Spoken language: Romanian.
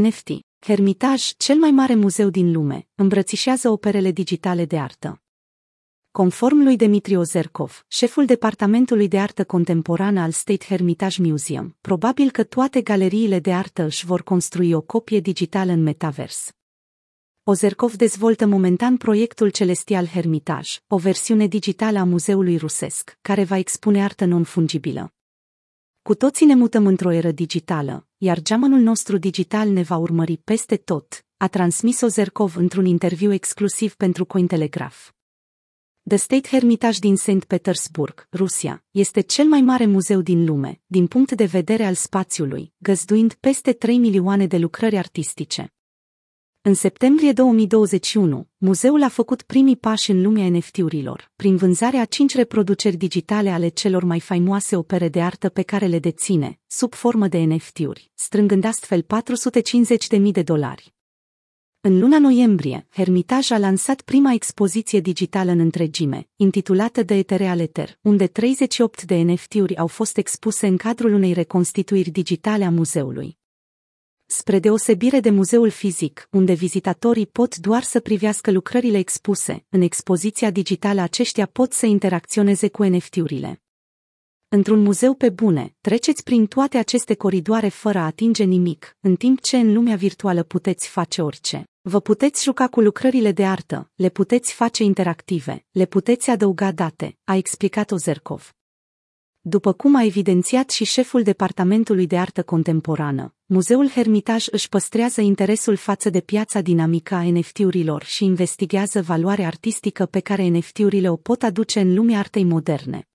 NFT, Hermitage, cel mai mare muzeu din lume, îmbrățișează operele digitale de artă. Conform lui Dmitri Ozerkov, șeful departamentului de artă contemporană al State Hermitage Museum, probabil că toate galeriile de artă își vor construi o copie digitală în metavers. Ozerkov dezvoltă momentan proiectul Celestial Hermitage, o versiune digitală a muzeului rusesc, care va expune artă non-fungibilă. Cu toții ne mutăm într-o eră digitală, iar geamănul nostru digital ne va urmări peste tot, a transmis Ozerkov într-un interviu exclusiv pentru Cointelegraph. The State Hermitage din St. Petersburg, Rusia, este cel mai mare muzeu din lume, din punct de vedere al spațiului, găzduind peste 3 milioane de lucrări artistice. În septembrie 2021, muzeul a făcut primii pași în lumea NFT-urilor, prin vânzarea a cinci reproduceri digitale ale celor mai faimoase opere de artă pe care le deține, sub formă de NFT-uri, strângând astfel 450.000 de dolari. În luna noiembrie, Hermitage a lansat prima expoziție digitală în întregime, intitulată de Etereal Ether, unde 38 de NFT-uri au fost expuse în cadrul unei reconstituiri digitale a muzeului. Spre deosebire de muzeul fizic, unde vizitatorii pot doar să privească lucrările expuse, în expoziția digitală aceștia pot să interacționeze cu NFT-urile. Într-un muzeu pe bune, treceți prin toate aceste coridoare fără a atinge nimic, în timp ce în lumea virtuală puteți face orice. Vă puteți juca cu lucrările de artă, le puteți face interactive, le puteți adăuga date, a explicat Ozerkov. După cum a evidențiat și șeful Departamentului de Artă Contemporană, Muzeul Hermitaj își păstrează interesul față de piața dinamică a NFT-urilor și investigează valoarea artistică pe care NFT-urile o pot aduce în lumea artei moderne.